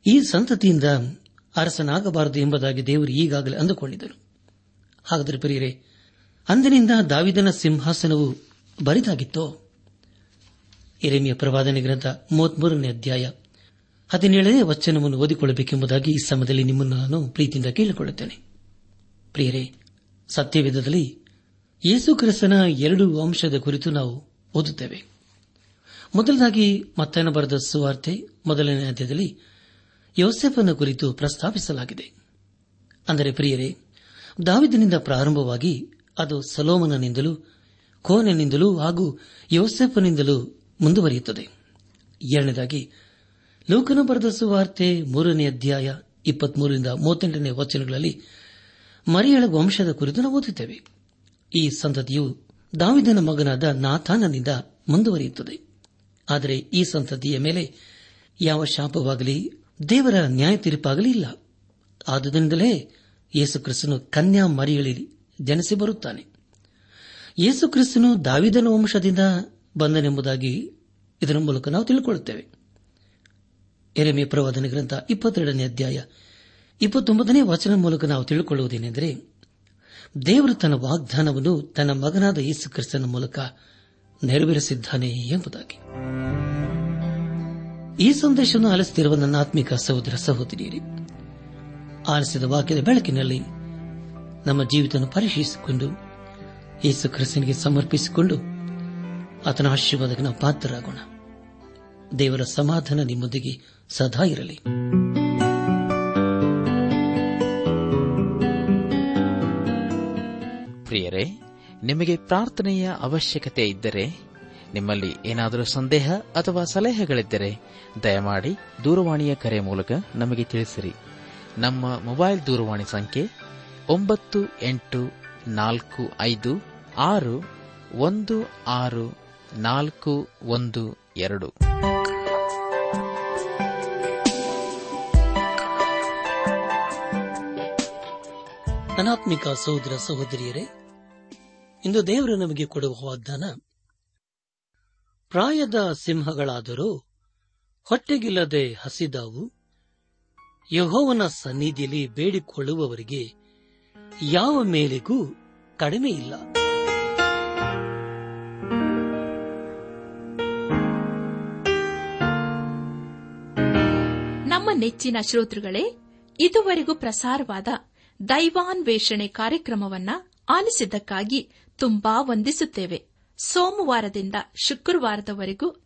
ಈ ಸಂತತಿಯಿಂದ ಅರಸನಾಗಬಾರದು ಎಂಬುದಾಗಿ ದೇವರು ಈಗಾಗಲೇ ಅಂದುಕೊಂಡಿದ್ದರು ಹಾಗಾದರೆ ಪ್ರಿಯರೇ, ಅಂದಿನಿಂದ ದಾವಿದನ ಸಿಂಹಾಸನವು ಬರಿದಾಗಿತ್ತೋ? ಎರೆಮಿಯ ಪ್ರವಾದನೆ ಗ್ರಂಥ ಮೂವತ್ಮೂರನೇ ಅಧ್ಯಾಯ. ಹದಿನೇಳನೇ ವಚನವನ್ನು ಓದಿಕೊಳ್ಳಬೇಕೆಂಬುದಾಗಿ ಈ ಸಮಯದಲ್ಲಿ ನಿಮ್ಮನ್ನು ನಾನು ಪ್ರೀತಿಯಿಂದ ಕೇಳಿಕೊಳ್ಳುತ್ತೇನೆ. ಪ್ರಿಯರೇ, ಸತ್ಯವೇದದಲ್ಲಿ ಯೇಸು ಕ್ರಿಸ್ತನ ಎರಡು ಅಂಶದ ಕುರಿತು ನಾವು ಓದುತ್ತೇವೆ. ಮೊದಲದಾಗಿ ಮತ್ತನ ಬರೆದ ಸುವಾರ್ತೆ ಮೊದಲನೇ ಅಧ್ಯಾಯದಲ್ಲಿ ಯೋಸೆಫನ ಕುರಿತು ಪ್ರಸ್ತಾಪಿಸಲಾಗಿದೆ. ಅಂದರೆ ಪ್ರಿಯರೇ, ದಾವಿದನಿಂದ ಪ್ರಾರಂಭವಾಗಿ ಅದು ಸಲೋಮನನಿಂದಲೂ ಕೋನನಿಂದಲೂ ಹಾಗೂ ಯೋಸೆಫನಿಂದಲೂ ಮುಂದುವರಿಯುತ್ತದೆ. ಎರಡನೇದಾಗಿ, ಲೋಕನು ಬರೆದ ಸುವಾರ್ತೆ ಮೂರನೇ ಅಧ್ಯಾಯ ಇಪ್ಪತ್ಮೂರರಿಂದ ಮೂವತ್ತೆಂಟನೇ ವಚನಗಳಲ್ಲಿ ಮರಿಯಳ ವಂಶದ ಕುರಿತು ನಾವು ಓದುತ್ತೇವೆ. ಈ ಸಂತತಿಯು ದಾವಿದನ ಮಗನಾದ ನಾಥಾನನಿಂದ ಮುಂದುವರಿಯುತ್ತದೆ. ಆದರೆ ಈ ಸಂತತಿಯ ಮೇಲೆ ಯಾವ ಶಾಪವಾಗಲಿ, ದೇವರ ನ್ಯಾಯ ತೀರ್ಪಾಗಲಿ ಇಲ್ಲ. ಆದುದರಿಂದಲೇ ಯೇಸುಕ್ರಿಸ್ತನು ಕನ್ಯಾ ಮರಿಯಳಿ ಜನಿಸಿ ಬರುತ್ತಾನೆ. ಯೇಸುಕ್ರಿಸ್ತನು ದಾವಿದನ ವಂಶದಿಂದ ಬಂದನೆಂಬುದಾಗಿ ಇದರ ಮೂಲಕ ನಾವು ತಿಳಿದುಕೊಳ್ಳುತ್ತೇವೆ ಎರೆಮೆ ಪ್ರವಾದನ ಗ್ರಂಥ ಇಪ್ಪತ್ತೆರಡನೇ ಅಧ್ಯಾಯ ಇಪ್ಪತ್ತೊಂಬತ್ತನೇ ವಚನ ಮೂಲಕ ನಾವು ತಿಳಿದುಕೊಳ್ಳುವುದೇನೆಂದರೆ ದೇವರು ತನ್ನ ವಾಗ್ದಾನವನ್ನು ತನ್ನ ಮಗನಾದ ಯೇಸು ಕ್ರಿಸ್ತನ ಮೂಲಕ ನೆರವೇರಿಸಿದ್ದಾನೆ ಎಂಬುದಾಗಿ. ಈ ಸಂದೇಶವನ್ನು ಆಲಿಸುತ್ತಿರುವ ನನ್ನ ಆತ್ಮಿಕ ಸಹೋದರ ಸಹೋದರಿಯರಿ, ಆಲಿಸಿದ ವಾಕ್ಯದ ಬೆಳಕಿನಲ್ಲಿ ನಮ್ಮ ಜೀವಿತ ಪರಿಶೀಲಿಸಿಕೊಂಡು ಯೇಸು ಕ್ರಿಸ್ತನಿಗೆ ಸಮರ್ಪಿಸಿಕೊಂಡು ಆತನ ಆಶೀರ್ವಾದಕ್ಕೆ ನಾವು ಪಾತ್ರರಾಗೋಣ. ದೇವರ ಸಮಾಧಾನ ನಿಮ್ಮೊಂದಿಗೆ ಸದಾ ಇರಲಿ. ಪ್ರಿಯರೇ, ನಿಮಗೆ ಪ್ರಾರ್ಥನೆಯ ಅವಶ್ಯಕತೆ ಇದ್ದರೆ, ನಿಮ್ಮಲ್ಲಿ ಏನಾದರೂ ಸಂದೇಹ ಅಥವಾ ಸಲಹೆಗಳಿದ್ದರೆ, ದಯಮಾಡಿ ದೂರವಾಣಿಯ ಕರೆ ಮೂಲಕ ನಮಗೆ ತಿಳಿಸಿರಿ. ನಮ್ಮ ಮೊಬೈಲ್ ದೂರವಾಣಿ ಸಂಖ್ಯೆ ಒಂಬತ್ತು ಎಂಟು ನಾಲ್ಕು ಐದು ಆರು ಒಂದು ಆರು ನಾಲ್ಕು ಒಂದು ಎರಡು. ಧನಾತ್ಮಿಕ ಸಹೋದರ ಸಹೋದರಿಯರೇ, ಇಂದು ದೇವರು ನಮಗೆ ಕೊಡುವ ವಾಗ್ದಾನ, ಪ್ರಾಯದ ಸಿಂಹಗಳಾದರೂ ಹೊಟ್ಟೆಗಿಲ್ಲದೆ ಹಸಿದಾವು, ಯಹೋವನ ಸನ್ನಿಧಿಯಲ್ಲಿ ಬೇಡಿಕೊಳ್ಳುವವರಿಗೆ ಯಾವ ಮೇಲೆಗೂ ಕಡಿಮೆ ಇಲ್ಲ. ನಮ್ಮ ನೆಚ್ಚಿನ ಶ್ರೋತೃಗಳೇ, ಇದುವರೆಗೂ ಪ್ರಸಾರವಾದ ದೈವಾನ್ವೇಷಣೆ ಕಾರ್ಯಕ್ರಮವನ್ನ ಆಲಿಸಿದ್ದಕ್ಕಾಗಿ ತುಂಬಾ ವಂದಿಸುತ್ತೇವೆ. ಸೋಮವಾರದಿಂದ ಶುಕ್ರವಾರದವರೆಗೂ